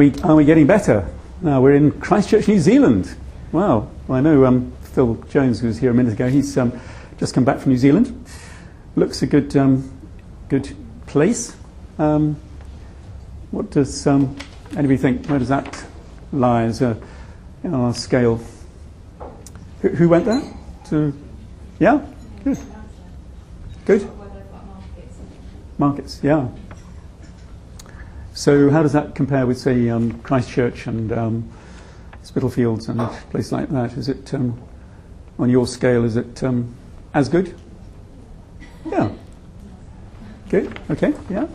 We, are we getting better? Now we're in Christchurch, New Zealand. Wow. Well, I know um, Phil Jones, who was here a minute ago, he's um, just come back from New Zealand. Looks a good, um, good place. Um, what does um, anybody think? Where does that lie as a, on our scale? Who, who went there? To, yeah? Good. Good? Markets, yeah. So how does that compare with, say, um, Christchurch and um, Spitalfields and places like that? Is it, um, on your scale, is it um, as good? Yeah. Good, okay, yeah.